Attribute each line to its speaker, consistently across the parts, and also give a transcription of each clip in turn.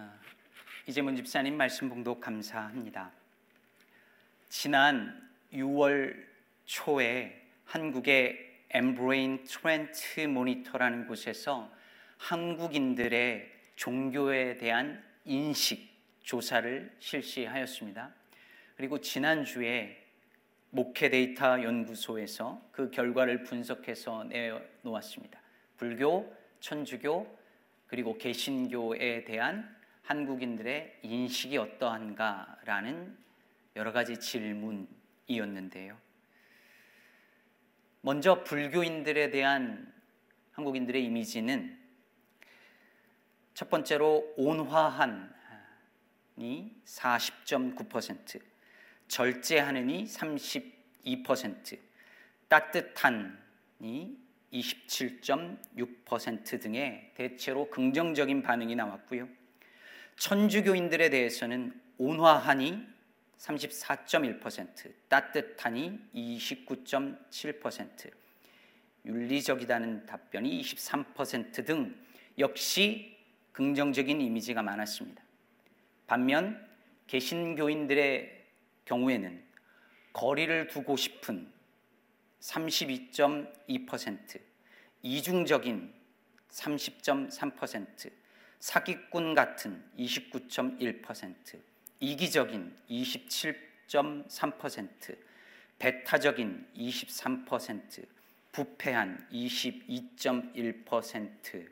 Speaker 1: 어, 이재문 집사님 말씀 봉독 감사합니다. 지난 6월 초에 한국의 엠브레인 트렌드 모니터라는 곳에서 한국인들의 종교에 대한 인식 조사를 실시하였습니다. 그리고 지난주에 목회 데이터 연구소에서 그 결과를 분석해서 내놓았습니다. 불교, 천주교, 그리고 개신교에 대한 한국인들의 인식이 어떠한가라는 여러 가지 질문이었는데요. 먼저 불교인들에 대한 한국인들의 이미지는 첫 번째로 온화한이 40.9%, 절제하느니 32%, 따뜻한이 27.6% 등의 대체로 긍정적인 반응이 나왔고요. 천주교인들에 대해서는 온화하니 34.1%, 따뜻하니 29.7%, 윤리적이다는 답변이 23%등 역시 긍정적인 이미지가 많았습니다. 반면 개신교인들의 경우에는 거리를 두고 싶은 32.2%, 이중적인 30.3%, 사기꾼 같은 29.1%, 이기적인 27.3%, 배타적인 23%, 부패한 22.1%.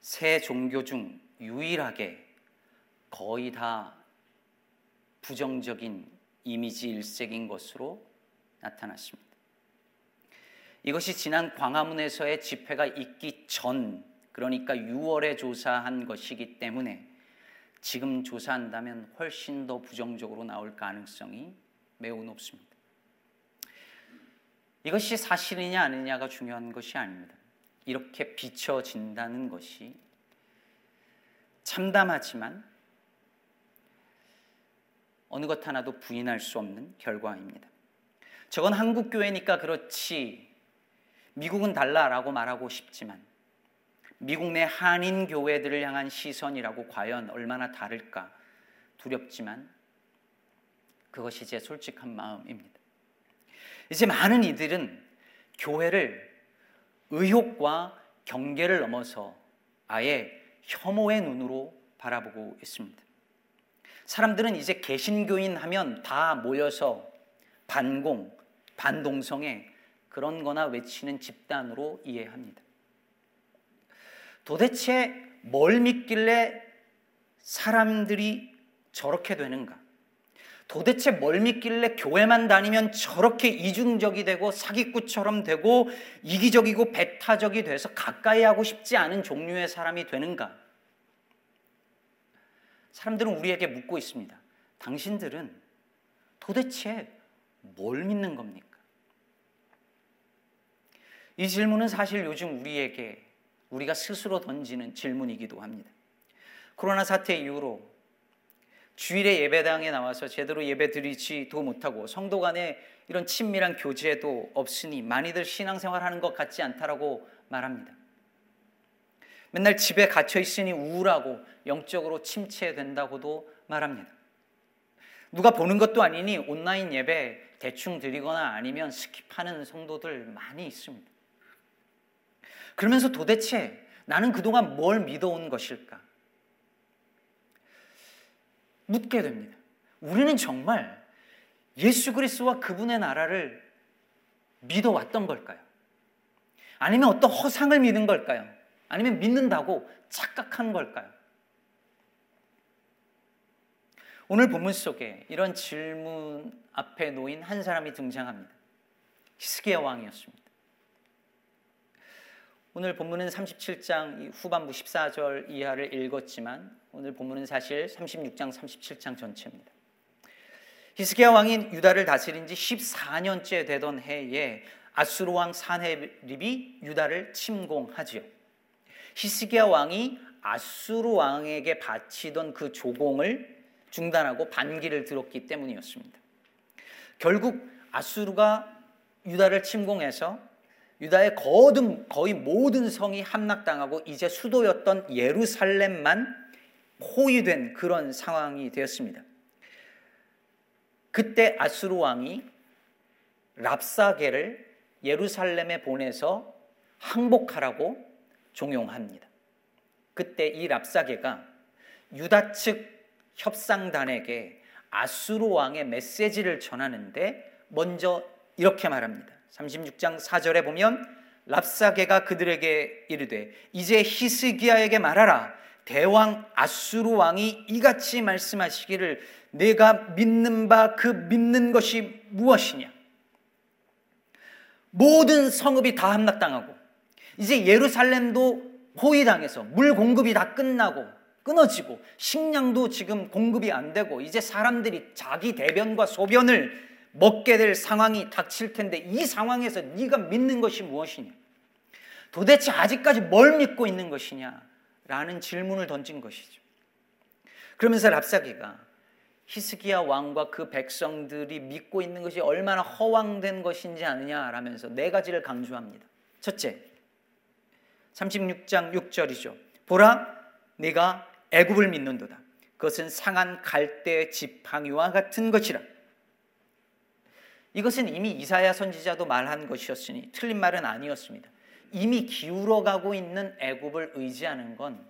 Speaker 1: 세 종교 중 유일하게 거의 다 부정적인 이미지 일색인 것으로 나타났습니다. 이것이 지난 광화문에서의 집회가 있기 전, 그러니까 6월에 조사한 것이기 때문에 지금 조사한다면 훨씬 더 부정적으로 나올 가능성이 매우 높습니다. 이것이 사실이냐 아니냐가 중요한 것이 아닙니다. 이렇게 비춰진다는 것이 참담하지만 어느 것 하나도 부인할 수 없는 결과입니다. 저건 한국 교회니까 그렇지 미국은 달라라고 말하고 싶지만 미국 내 한인 교회들을 향한 시선이라고 과연 얼마나 다를까 두렵지만 그것이 제 솔직한 마음입니다. 이제 많은 이들은 교회를 의혹과 경계를 넘어서 아예 혐오의 눈으로 바라보고 있습니다. 사람들은 이제 개신교인 하면 다 모여서 반공, 반동성애 그런 거나 외치는 집단으로 이해합니다. 도대체 뭘 믿길래 사람들이 저렇게 되는가? 도대체 뭘 믿길래 교회만 다니면 저렇게 이중적이 되고 사기꾼처럼 되고 이기적이고 배타적이 돼서 가까이 하고 싶지 않은 종류의 사람이 되는가? 사람들은 우리에게 묻고 있습니다. 당신들은 도대체 뭘 믿는 겁니까? 이 질문은 사실 요즘 우리에게 우리가 스스로 던지는 질문이기도 합니다. 코로나 사태 이후로 주일에 예배당에 나와서 제대로 예배 드리지도 못하고 성도 간에 이런 친밀한 교제도 없으니 많이들 신앙생활 하는 것 같지 않다라고 말합니다. 맨날 집에 갇혀 있으니 우울하고 영적으로 침체된다고도 말합니다. 누가 보는 것도 아니니 온라인 예배 대충 드리거나 아니면 skip하는 성도들 많이 있습니다. 그러면서 도대체 나는 그동안 뭘 믿어온 것일까? 묻게 됩니다. 우리는 정말 예수 그리스도와 그분의 나라를 믿어왔던 걸까요? 아니면 어떤 허상을 믿은 걸까요? 아니면 믿는다고 착각한 걸까요? 오늘 본문 속에 이런 질문 앞에 놓인 한 사람이 등장합니다. 히스기야 왕이었습니다. 오늘 본문은 37장 후반부 14절 이하를 읽었지만 오늘 본문은 사실 36장 37장 전체입니다. 히스기야 왕이 유다를 다스린 지 14년째 되던 해에 아수르 왕 산헤립이 유다를 침공하지요. 히스기야 왕이 아수르 왕에게 바치던 그 조공을 중단하고 반기를 들었기 때문이었습니다. 결국 아수르가 유다를 침공해서 유다의 거든 거의 모든 성이 함락당하고 이제 수도였던 예루살렘만 포위된 그런 상황이 되었습니다. 그때 아수르 왕이 랍사게를 예루살렘에 보내서 항복하라고 종용합니다. 그때 이 랍사게가 유다 측 협상단에게 아수르 왕의 메시지를 전하는데 먼저 이렇게 말합니다. 36장 4절에 보면 랍사게가 그들에게 이르되 이제 히스기야에게 말하라. 대왕 아수르 왕이 이같이 말씀하시기를 내가 믿는 바 그 믿는 것이 무엇이냐? 모든 성읍이 다 함락당하고 이제 예루살렘도 포위당해서 물 공급이 다 끝나고 끊어지고 식량도 지금 공급이 안 되고 이제 사람들이 자기 대변과 소변을 먹게 될 상황이 닥칠 텐데 이 상황에서 네가 믿는 것이 무엇이냐? 도대체 아직까지 뭘 믿고 있는 것이냐? 라는 질문을 던진 것이죠. 그러면서 랍사기가 히스기야 왕과 그 백성들이 믿고 있는 것이 얼마나 허황된 것인지 아느냐라면서 네 가지를 강조합니다. 첫째, 36장 6절이죠. 보라, 네가 애굽을 믿는도다. 그것은 상한 갈대 지팡이와 같은 것이라. 이것은 이미 이사야 선지자도 말한 것이었으니 틀린 말은 아니었습니다. 이미 기울어가고 있는 애굽을 의지하는 건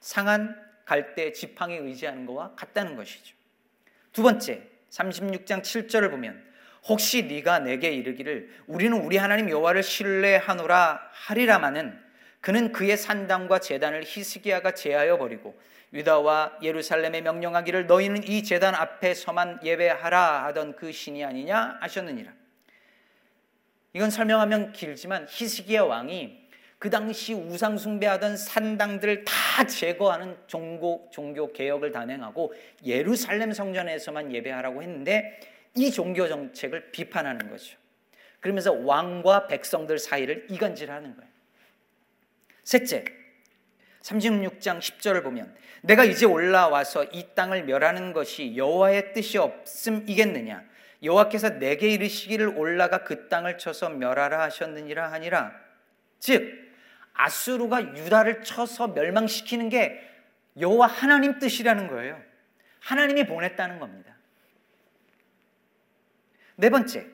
Speaker 1: 상한 갈대 지팡이 의지하는 것과 같다는 것이죠. 두 번째, 36장 7절을 보면 혹시 네가 내게 이르기를 우리는 우리 하나님 여호와를 신뢰하노라 하리라마는 그는 그의 산당과 제단을 히스기야가 제하여 버리고 유다와 예루살렘에 명령하기를 너희는 이 제단 앞에 서만 예배하라 하던 그 신이 아니냐 하셨느니라. 이건 설명하면 길지만 히스기야 왕이 그 당시 우상 숭배하던 산당들을 다 제거하는 종교 종교 개혁을 단행하고 예루살렘 성전에서만 예배하라고 했는데 이 종교 정책을 비판하는 거죠. 그러면서 왕과 백성들 사이를 이간질하는 거예요. 셋째, 36장 10절을 보면 내가 이제 올라와서 이 땅을 멸하는 것이 여호와의 뜻이 없음이겠느냐 여호와께서 내게 이르시기를 올라가 그 땅을 쳐서 멸하라 하셨느니라 하니라 즉 아수르가 유다를 쳐서 멸망시키는 게 여호와 하나님 뜻이라는 거예요. 하나님이 보냈다는 겁니다. 네 번째,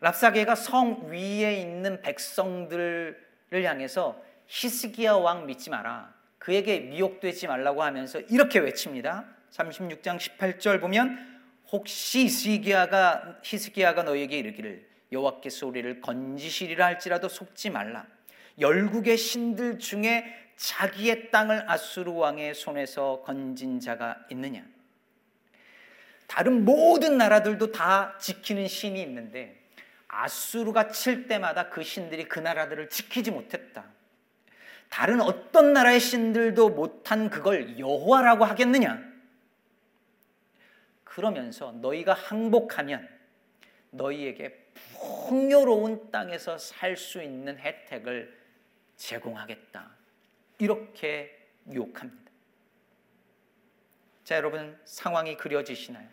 Speaker 1: 랍사게가 성 위에 있는 백성들을 향해서 히스기야 왕 믿지 마라. 그에게 미혹되지 말라고 하면서 이렇게 외칩니다. 36장 18절 보면 혹시 히스기야가 히스기야가 너에게 이르기를 여호와께서 우리를 건지시리라 할지라도 속지 말라. 열국의 신들 중에 자기의 땅을 아수르 왕의 손에서 건진 자가 있느냐? 다른 모든 나라들도 다 지키는 신이 있는데 아수르가 칠 때마다 그 신들이 그 나라들을 지키지 못했다. 다른 어떤 나라의 신들도 못한 그걸 여호와라고 하겠느냐? 그러면서 너희가 항복하면 너희에게 풍요로운 땅에서 살 수 있는 혜택을 제공하겠다. 이렇게 유혹합니다. 자, 여러분 상황이 그려지시나요?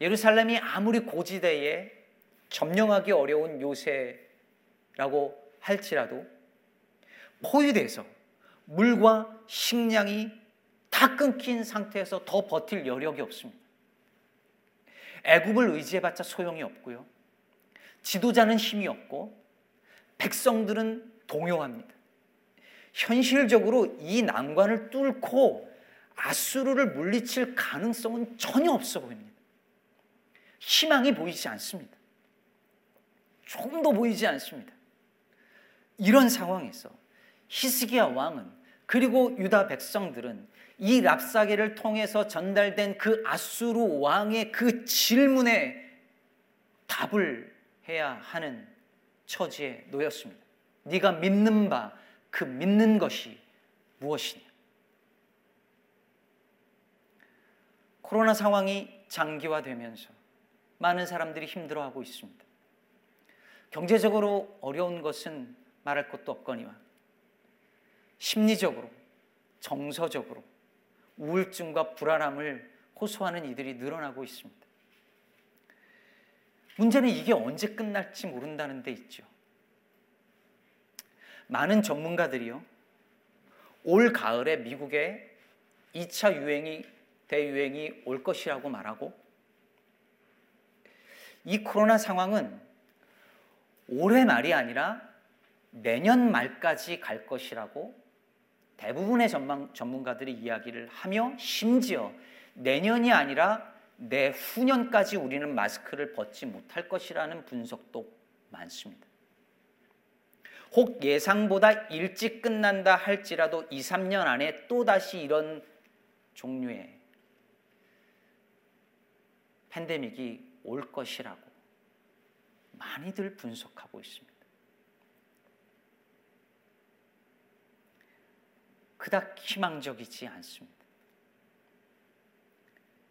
Speaker 1: 예루살렘이 아무리 고지대에 점령하기 어려운 요새라고 할지라도 포위돼서 물과 식량이 다 끊긴 상태에서 더 버틸 여력이 없습니다. 애굽을 의지해봤자 소용이 없고요. 지도자는 힘이 없고 백성들은 동요합니다. 현실적으로 이 난관을 뚫고 아수르를 물리칠 가능성은 전혀 없어 보입니다. 희망이 보이지 않습니다. 조금도 보이지 않습니다. 이런 상황에서 히스기야 왕은 그리고 유다 백성들은 이 랍사게를 통해서 전달된 그 아수르 왕의 그 질문에 답을 해야 하는 처지에 놓였습니다. 네가 믿는 바 그 믿는 것이 무엇이냐? 코로나 상황이 장기화되면서 많은 사람들이 힘들어하고 있습니다. 경제적으로 어려운 것은 말할 것도 없거니와 심리적으로, 정서적으로 우울증과 불안함을 호소하는 이들이 늘어나고 있습니다. 문제는 이게 언제 끝날지 모른다는 데 있죠. 많은 전문가들이요. 올 가을에 미국에 2차 유행이 대유행이 올 것이라고 말하고 이 코로나 상황은 올해 말이 아니라 내년 말까지 갈 것이라고 대부분의 전망, 전문가들이 이야기를 하며 심지어 내년이 아니라 내후년까지 우리는 마스크를 벗지 못할 것이라는 분석도 많습니다. 혹 예상보다 일찍 끝난다 할지라도 2, 3년 안에 또다시 이런 종류의 팬데믹이 올 것이라고 많이들 분석하고 있습니다. 그닥 희망적이지 않습니다.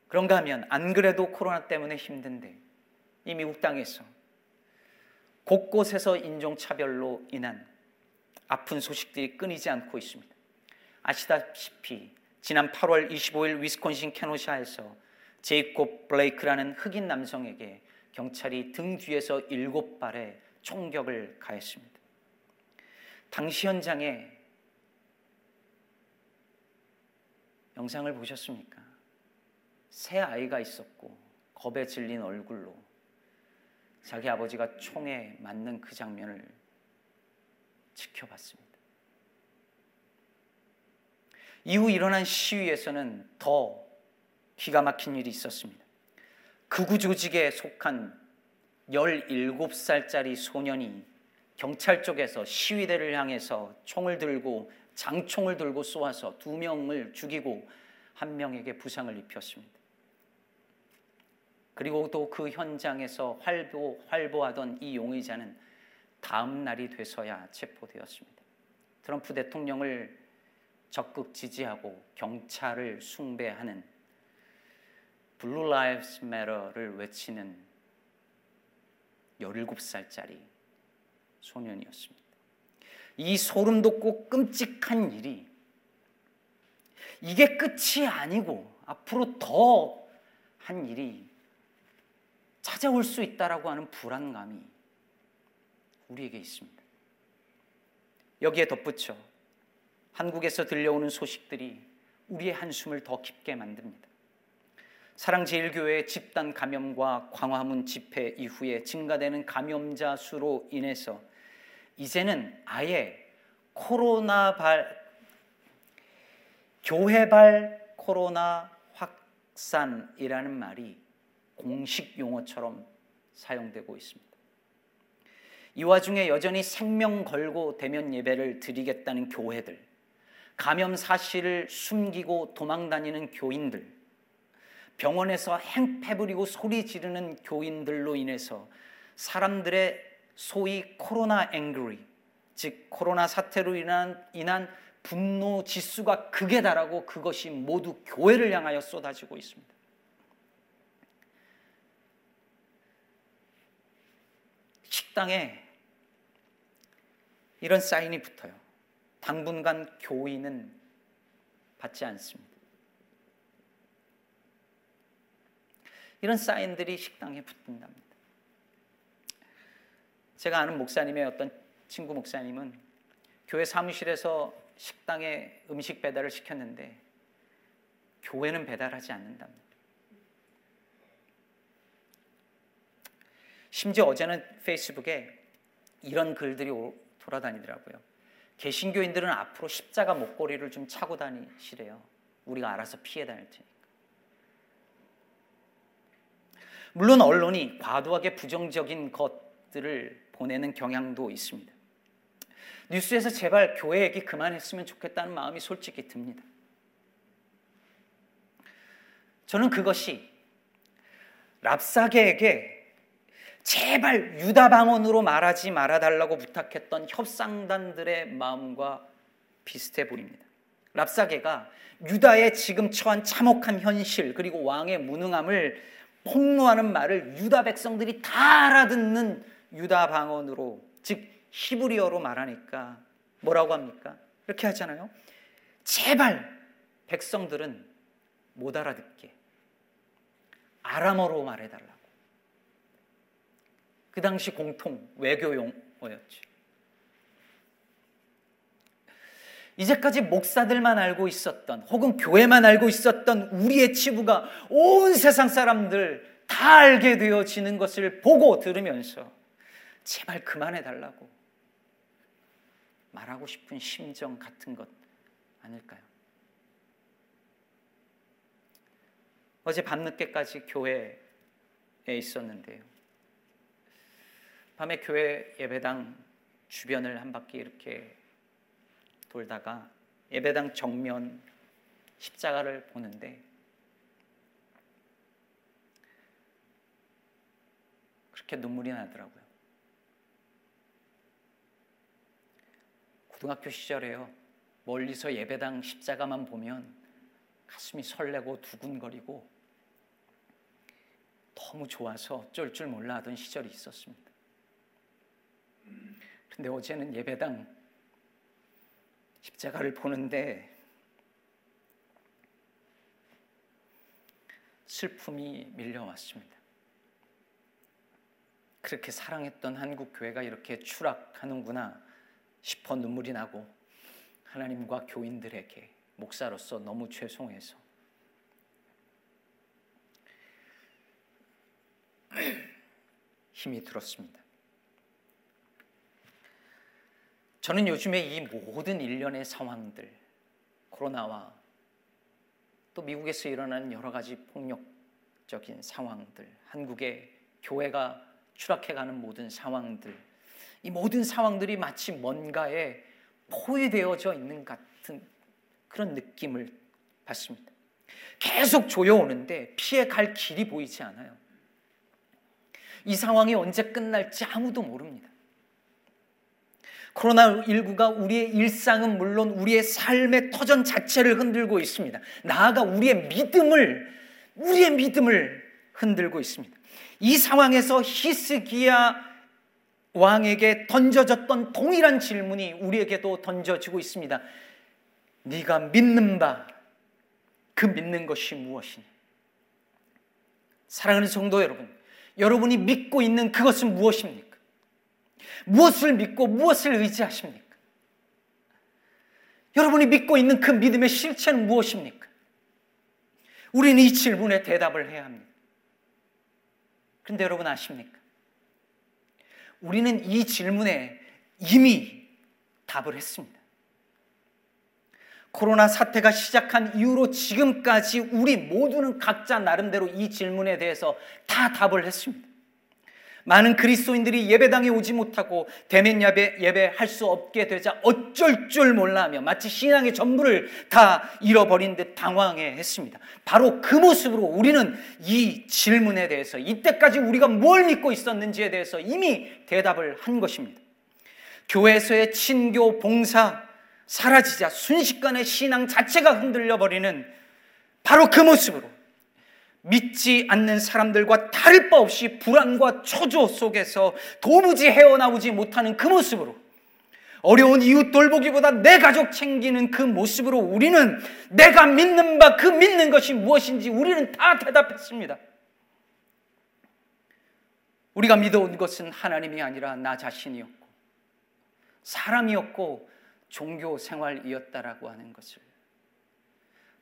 Speaker 1: 그런가 하면 안 그래도 코로나 때문에 힘든데 이 미국 땅에서 곳곳에서 인종차별로 인한 아픈 소식들이 끊이지 않고 있습니다. 아시다시피 지난 8월 25일 위스콘신 케노샤에서 제이콥 블레이크라는 흑인 남성에게 경찰이 등 뒤에서 일곱 발의 총격을 가했습니다. 당시 현장에 영상을 보셨습니까? 새 아이가 있었고 겁에 질린 얼굴로 자기 아버지가 총에 맞는 그 장면을 지켜봤습니다. 이후 일어난 시위에서는 더 기가 막힌 일이 있었습니다. 극우 조직에 속한 17살짜리 소년이 경찰 쪽에서 시위대를 향해서 총을 들고 장총을 들고 쏘아서 두 명을 죽이고 한 명에게 부상을 입혔습니다. 그리고 또 그 현장에서 활보, 활보하던 이 용의자는 다음 날이 돼서야 체포되었습니다. 트럼프 대통령을 적극 지지하고 경찰을 숭배하는 Blue Lives Matter를 외치는 17살짜리 소년이었습니다. 이 소름 돋고 끔찍한 일이 이게 끝이 아니고 앞으로 더 한 일이 찾아올 수 있다라고 하는 불안감이 우리에게 있습니다. 여기에 덧붙여 한국에서 들려오는 소식들이 우리의 한숨을 더 깊게 만듭니다. 사랑제일교회 집단 감염과 광화문 집회 이후에 증가되는 감염자 수로 인해서 이제는 아예 코로나 발 교회발 코로나 확산이라는 말이 공식 용어처럼 사용되고 있습니다. 이 와중에 여전히 생명 걸고 대면 예배를 드리겠다는 교회들, 감염 사실을 숨기고 도망 다니는 교인들, 병원에서 행패 부리고 소리 지르는 교인들로 인해서 사람들의 소위 코로나 앵그리, 즉 코로나 사태로 인한, 인한 분노 지수가 극에 달하고 그것이 모두 교회를 향하여 쏟아지고 있습니다. 식당에 이런 사인이 붙어요. 당분간 교인은 받지 않습니다. 이런 사인들이 식당에 붙는답니다. 제가 아는 목사님의 어떤 친구 목사님은 교회 사무실에서 식당에 음식 배달을 시켰는데 교회는 배달하지 않는답니다. 심지어 어제는 페이스북에 이런 글들이 돌아다니더라고요. 개신교인들은 앞으로 십자가 목걸이를 좀 차고 다니시래요. 우리가 알아서 피해 다닐 테니. 물론 언론이 과도하게 부정적인 것들을 보내는 경향도 있습니다. 뉴스에서 제발 교회 얘기 그만했으면 좋겠다는 마음이 솔직히 듭니다. 저는 그것이 랍사게에게 제발 유다 방언으로 말하지 말아달라고 부탁했던 협상단들의 마음과 비슷해 보입니다. 랍사게가 유다의 지금 처한 참혹한 현실 그리고 왕의 무능함을 폭로하는 말을 유다 백성들이 다 알아듣는 유다 방언으로 즉 히브리어로 말하니까 뭐라고 합니까? 이렇게 하잖아요. 제발 백성들은 못 알아듣게 아람어로 말해달라고. 그 당시 공통 외교 용어였죠. 이제까지 목사들만 알고 있었던 혹은 교회만 알고 있었던 우리의 치부가 온 세상 사람들 다 알게 되어지는 것을 보고 들으면서 제발 그만해 달라고 말하고 싶은 심정 같은 것 아닐까요? 어제 밤늦게까지 교회에 있었는데요. 밤에 교회 예배당 주변을 한 바퀴 이렇게 돌다가 예배당 정면 십자가를 보는데 그렇게 눈물이 나더라고요. 고등학교 시절에요. 멀리서 예배당 십자가만 보면 가슴이 설레고 두근거리고 너무 좋아서 어쩔 줄 몰라 하던 시절이 있었습니다. 근데 어제는 예배당 십자가를 보는데 슬픔이 밀려왔습니다. 그렇게 사랑했던 한국 교회가 이렇게 추락하는구나 싶어 눈물이 나고 하나님과 교인들에게 목사로서 너무 죄송해서 힘이 들었습니다. 저는 요즘에 이 모든 일련의 상황들, 코로나와 또 미국에서 일어나는 여러 가지 폭력적인 상황들, 한국의 교회가 추락해가는 모든 상황들, 이 모든 상황들이 마치 뭔가에 포위되어져 있는 같은 그런 느낌을 받습니다. 계속 조여오는데 피해 갈 길이 보이지 않아요. 이 상황이 언제 끝날지 아무도 모릅니다. 코로나19가 우리의 일상은 물론 우리의 삶의 터전 자체를 흔들고 있습니다. 나아가 우리의 믿음을, 우리의 믿음을 흔들고 있습니다. 이 상황에서 히스기야 왕에게 던져졌던 동일한 질문이 우리에게도 던져지고 있습니다. 네가 믿는 바, 그 믿는 것이 무엇이냐? 사랑하는 성도 여러분, 여러분이 믿고 있는 그것은 무엇입니까? 무엇을 믿고 무엇을 의지하십니까? 여러분이 믿고 있는 그 믿음의 실체는 무엇입니까? 우리는 이 질문에 대답을 해야 합니다. 그런데 여러분 아십니까? 우리는 이 질문에 이미 답을 했습니다. 코로나 사태가 시작한 이후로 지금까지 우리 모두는 각자 나름대로 이 질문에 대해서 다 답을 했습니다. 많은 그리스도인들이 예배당에 오지 못하고 대면 예배 예배할 수 없게 되자 어쩔 줄 몰라하며 마치 신앙의 전부를 다 잃어버린 듯 당황해 했습니다. 바로 그 모습으로 우리는 이 질문에 대해서 이때까지 우리가 뭘 믿고 있었는지에 대해서 이미 대답을 한 것입니다. 교회에서의 친교 봉사 사라지자 순식간에 신앙 자체가 흔들려 버리는 바로 그 모습으로 믿지 않는 사람들과 다를 바 없이 불안과 초조 속에서 도무지 헤어나오지 못하는 그 모습으로 어려운 이웃 돌보기보다 내 가족 챙기는 그 모습으로 우리는 내가 믿는 바 그 믿는 것이 무엇인지 우리는 다 대답했습니다. 우리가 믿어온 것은 하나님이 아니라 나 자신이었고 사람이었고 종교 생활이었다라고 하는 것을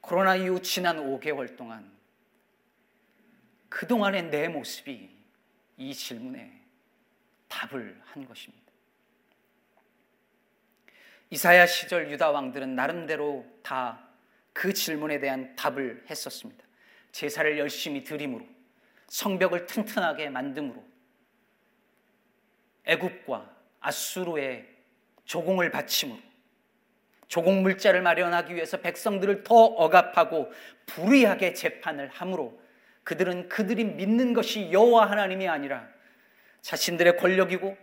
Speaker 1: 코로나 이후 지난 5개월 동안 그동안의 내 모습이 이 질문에 답을 한 것입니다. 이사야 시절 유다 왕들은 나름대로 다 그 질문에 대한 답을 했었습니다. 제사를 열심히 드림으로 성벽을 튼튼하게 만듦으로 애굽과 아수르의 조공을 바침으로 조공 물자를 마련하기 위해서 백성들을 더 억압하고 불의하게 재판을 함으로 그들은 그들이 믿는 것이 여호와 하나님이 아니라 자신들의 권력이고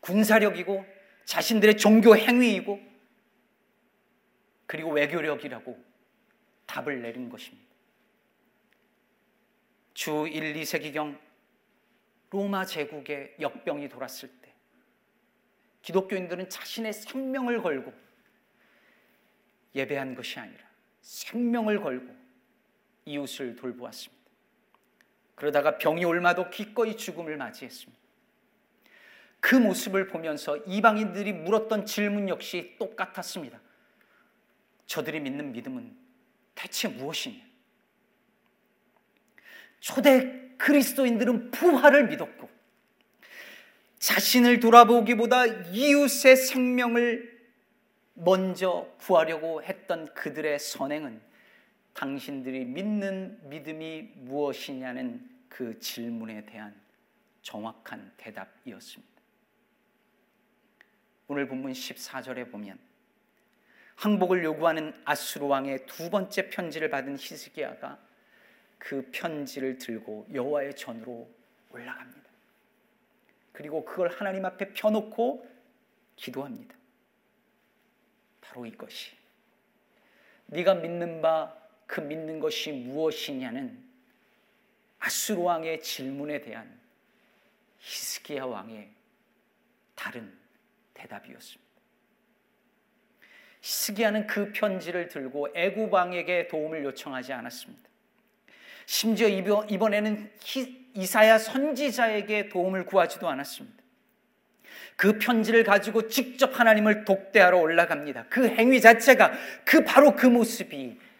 Speaker 1: 군사력이고 자신들의 종교 행위이고 그리고 외교력이라고 답을 내린 것입니다. 주 1, 2세기경 로마 제국의 역병이 돌았을 때 기독교인들은 자신의 생명을 걸고 예배한 것이 아니라 생명을 걸고 이웃을 돌보았습니다. 그러다가 병이 옮아도 기꺼이 죽음을 맞이했습니다. 그 모습을 보면서 이방인들이 물었던 질문 역시 똑같았습니다. 저들이 믿는 믿음은 대체 무엇이냐? 초대 그리스도인들은 부활을 믿었고 자신을 돌아보기보다 이웃의 생명을 먼저 구하려고 했던 그들의 선행은 당신들이 믿는 믿음이 무엇이냐는 그 질문에 대한 정확한 대답이었습니다. 오늘 본문 14절에 보면 항복을 요구하는 아수르 왕의 두 번째 편지를 받은 히스기야가 그 편지를 들고 여호와의 전으로 올라갑니다. 그리고 그걸 하나님 앞에 펴놓고 기도합니다. 바로 이것이 네가 믿는 바 그 믿는 것이 무엇이냐는 아수르 왕의 질문에 대한 히스기야 왕의 다른 대답이었습니다. 히스기야는 그 편지를 들고 애굽 왕에게 도움을 요청하지 않았습니다. 심지어 이번에는 이사야 선지자에게 도움을 구하지도 않았습니다. 그 편지를 가지고 직접 하나님을 독대하러 올라갑니다. 그 행위 자체가 그 바로 그 모습이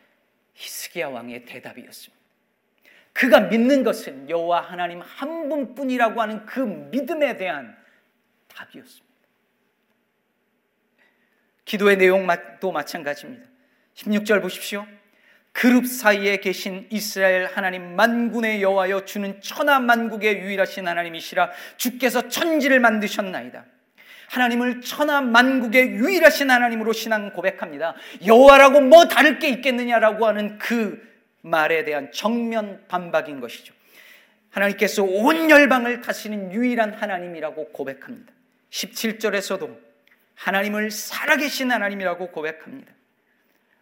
Speaker 1: 히스기야 왕의 대답이었습니다. 그가 믿는 것은 여호와 하나님 한 분뿐이라고 하는 그 믿음에 대한 답이었습니다. 기도의 내용도 마찬가지입니다. 16절 보십시오. 그룹 사이에 계신 이스라엘 하나님 만군의 여호와여 주는 천하 만국의 유일하신 하나님이시라 주께서 천지를 만드셨나이다. 하나님을 천하 만국의 유일하신 하나님으로 신앙 고백합니다. 여호와라고 뭐 다를 게 있겠느냐라고 하는 그 말에 대한 정면 반박인 것이죠. 하나님께서 온 열방을 다스리는 유일한 하나님이라고 고백합니다. 17절에서도 하나님을 살아계신 하나님이라고 고백합니다.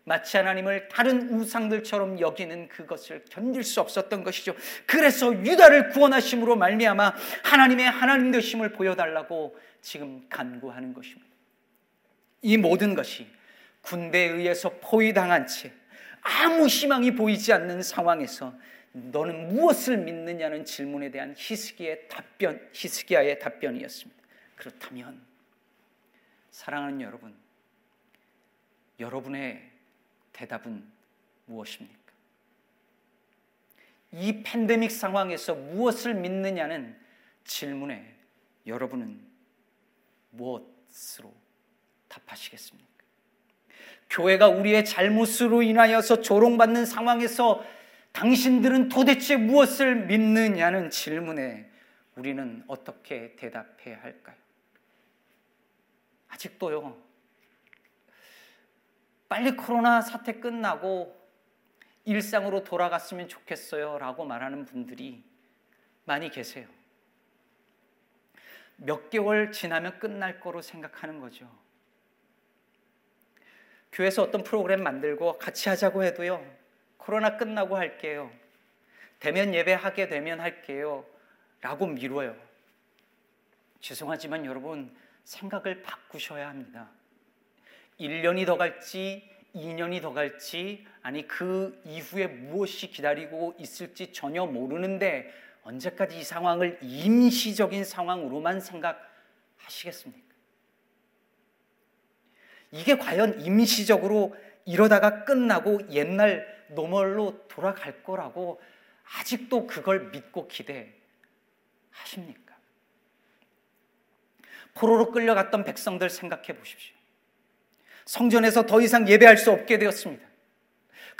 Speaker 1: 마치 하나님을 다른 우상들처럼 여기는 그것을 견딜 수 없었던 것이죠. 그래서 유다를 구원하심으로 말미암아 하나님의 하나님 되심을 보여달라고 지금 간구하는 것입니다. 이 모든 것이 군대에 의해서 포위당한 채 아무 희망이 보이지 않는 상황에서 너는 무엇을 믿느냐는 질문에 대한 히스기의 답변, 히스기야의 답변이었습니다. 그렇다면 사랑하는 여러분, 여러분의 대답은 무엇입니까? 이 팬데믹 상황에서 무엇을 믿느냐는 질문에 여러분은 무엇으로 답하시겠습니까? 교회가 우리의 잘못으로 인하여서 조롱받는 상황에서 당신들은 도대체 무엇을 믿느냐는 질문에 우리는 어떻게 대답해야 할까요? 아직도요, 빨리 코로나 사태 끝나고 일상으로 돌아갔으면 좋겠어요 라고 말하는 분들이 많이 계세요. 몇 개월 지나면 끝날 거로 생각하는 거죠. 교회에서 어떤 프로그램 만들고 같이 하자고 해도요. 코로나 끝나고 할게요. 대면 예배 하게 되면 할게요. 라고 미뤄요. 죄송하지만 여러분 생각을 바꾸셔야 합니다. 1년이 더 갈지 2년이 더 갈지 아니 그 이후에 무엇이 기다리고 있을지 전혀 모르는데 언제까지 이 상황을 임시적인 상황으로만 생각하시겠습니까? 이게 과연 임시적으로 이러다가 끝나고 옛날 normal로 돌아갈 거라고 아직도 그걸 믿고 기대하십니까? 포로로 끌려갔던 백성들 생각해 보십시오. 성전에서 더 이상 예배할 수 없게 되었습니다.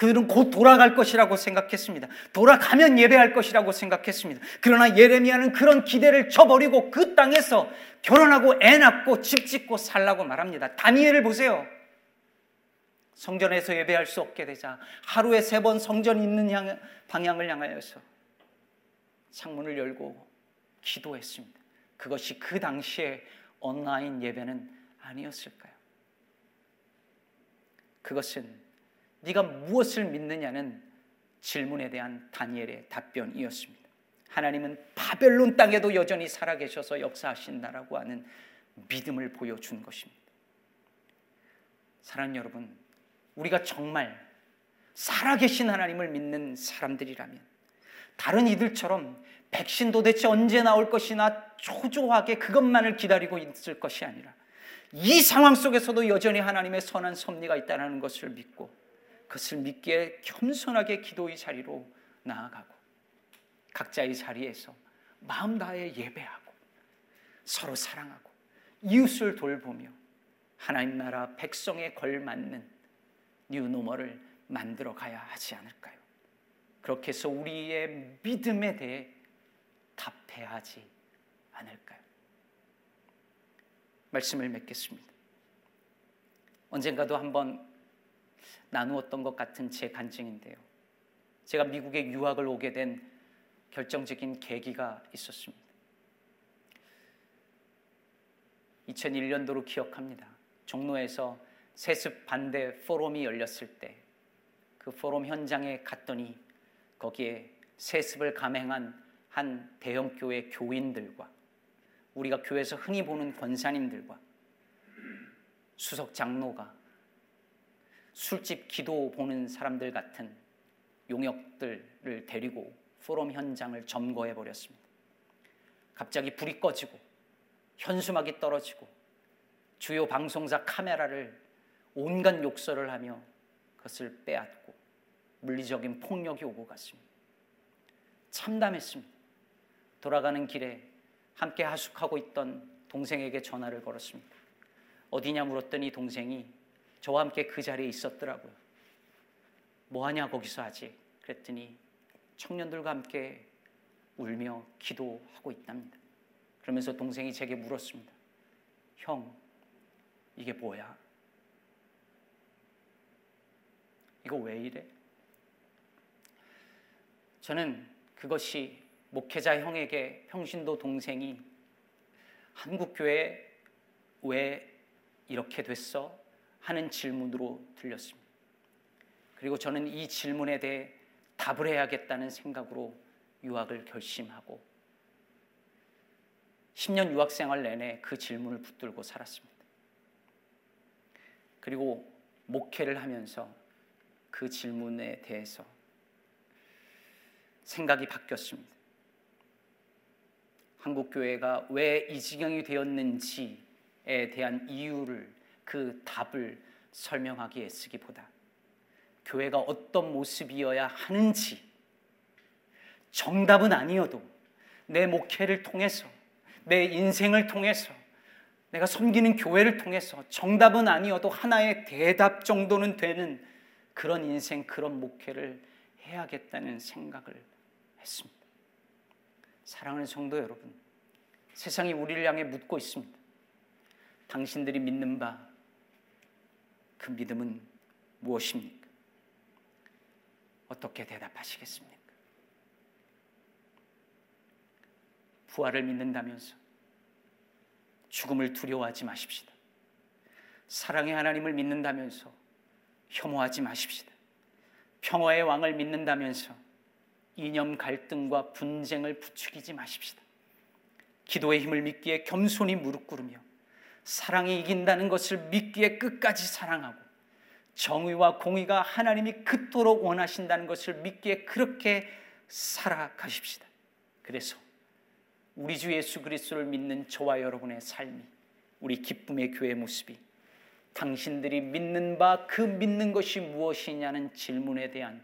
Speaker 1: 그들은 곧 돌아갈 것이라고 생각했습니다. 돌아가면 예배할 것이라고 생각했습니다. 그러나 예레미야는 그런 기대를 쳐버리고 그 땅에서 결혼하고 애 낳고 집 짓고 살라고 말합니다. 다니엘을 보세요. 성전에서 예배할 수 없게 되자 하루에 세 번 성전 있는 향, 방향을 향하여서 창문을 열고 기도했습니다. 그것이 그 당시에 온라인 예배는 아니었을까요? 그것은 네가 무엇을 믿느냐는 질문에 대한 다니엘의 답변이었습니다. 하나님은 바벨론 땅에도 여전히 살아계셔서 역사하신다라고 하는 믿음을 보여준 것입니다. 사랑하는 여러분, 우리가 정말 살아계신 하나님을 믿는 사람들이라면 다른 이들처럼 백신 도대체 언제 나올 것이나 초조하게 그것만을 기다리고 있을 것이 아니라 이 상황 속에서도 여전히 하나님의 선한 섭리가 있다는 것을 믿고 그것을 믿기에 겸손하게 기도의 자리로 나아가고 각자의 자리에서 마음 다해 예배하고 서로 사랑하고 이웃을 돌보며 하나님 나라 백성에 걸맞는 뉴노멀을 만들어 가야 하지 않을까요? 그렇게 해서 우리의 믿음에 대해 답해야 하지 않을까요? 말씀을 맺겠습니다. 언젠가도 한번 나누었던 것 같은 제 간증인데요. 제가 미국에 유학을 오게 된 결정적인 계기가 있었습니다. 2001년도로 기억합니다. 종로에서 세습 반대 포럼이 열렸을 때 그 포럼 현장에 갔더니 거기에 세습을 감행한 한 대형 교회 교인들과 우리가 교회에서 흔히 보는 권사님들과 수석 장로가 술집 기도 보는 사람들 같은 용역들을 데리고 포럼 현장을 점거해 버렸습니다. 갑자기 불이 꺼지고 현수막이 떨어지고 주요 방송사 카메라를 온갖 욕설을 하며 그것을 빼앗고 물리적인 폭력이 오고 갔습니다. 참담했습니다. 돌아가는 길에 함께 하숙하고 있던 동생에게 전화를 걸었습니다. 어디냐 물었더니 동생이 저와 함께 그 자리에 있었더라고요. 뭐 하냐 거기서 아직 그랬더니 청년들과 함께 울며 기도하고 있답니다. 그러면서 동생이 제게 물었습니다. 형, 이게 뭐야? 이거 왜 이래? 저는 그것이 목회자 형에게 평신도 동생이 한국교회 왜 이렇게 됐어? 하는 질문으로 들렸습니다. 그리고 저는 이 질문에 대해 답을 해야겠다는 생각으로 유학을 결심하고 10년 유학 생활 내내 그 질문을 붙들고 살았습니다. 그리고 목회를 하면서 그 질문에 대해서 생각이 바뀌었습니다. 한국 교회가 왜 이 지경이 되었는지에 대한 이유를 그 답을 설명하기 애쓰기보다 교회가 어떤 모습이어야 하는지 정답은 아니어도 내 목회를 통해서 내 인생을 통해서 내가 섬기는 교회를 통해서 정답은 아니어도 하나의 대답 정도는 되는 그런 인생, 그런 목회를 해야겠다는 생각을 했습니다. 사랑하는 성도 여러분, 세상이 우리를 향해 묻고 있습니다. 당신들이 믿는 바, 그 믿음은 무엇입니까? 어떻게 대답하시겠습니까? 부활을 믿는다면서 죽음을 두려워하지 마십시다. 사랑의 하나님을 믿는다면서 혐오하지 마십시다. 평화의 왕을 믿는다면서 이념 갈등과 분쟁을 부추기지 마십시다. 기도의 힘을 믿기에 겸손히 무릎 꿇으며 사랑이 이긴다는 것을 믿기에 끝까지 사랑하고 정의와 공의가 하나님이 그토록 원하신다는 것을 믿기에 그렇게 살아가십시다. 그래서 우리 주 예수 그리스도를 믿는 저와 여러분의 삶이 우리 기쁨의 교회 모습이 당신들이 믿는 바 그 믿는 것이 무엇이냐는 질문에 대한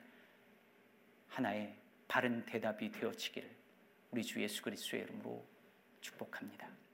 Speaker 1: 하나의 바른 대답이 되어지기를 우리 주 예수 그리스도의 이름으로 축복합니다.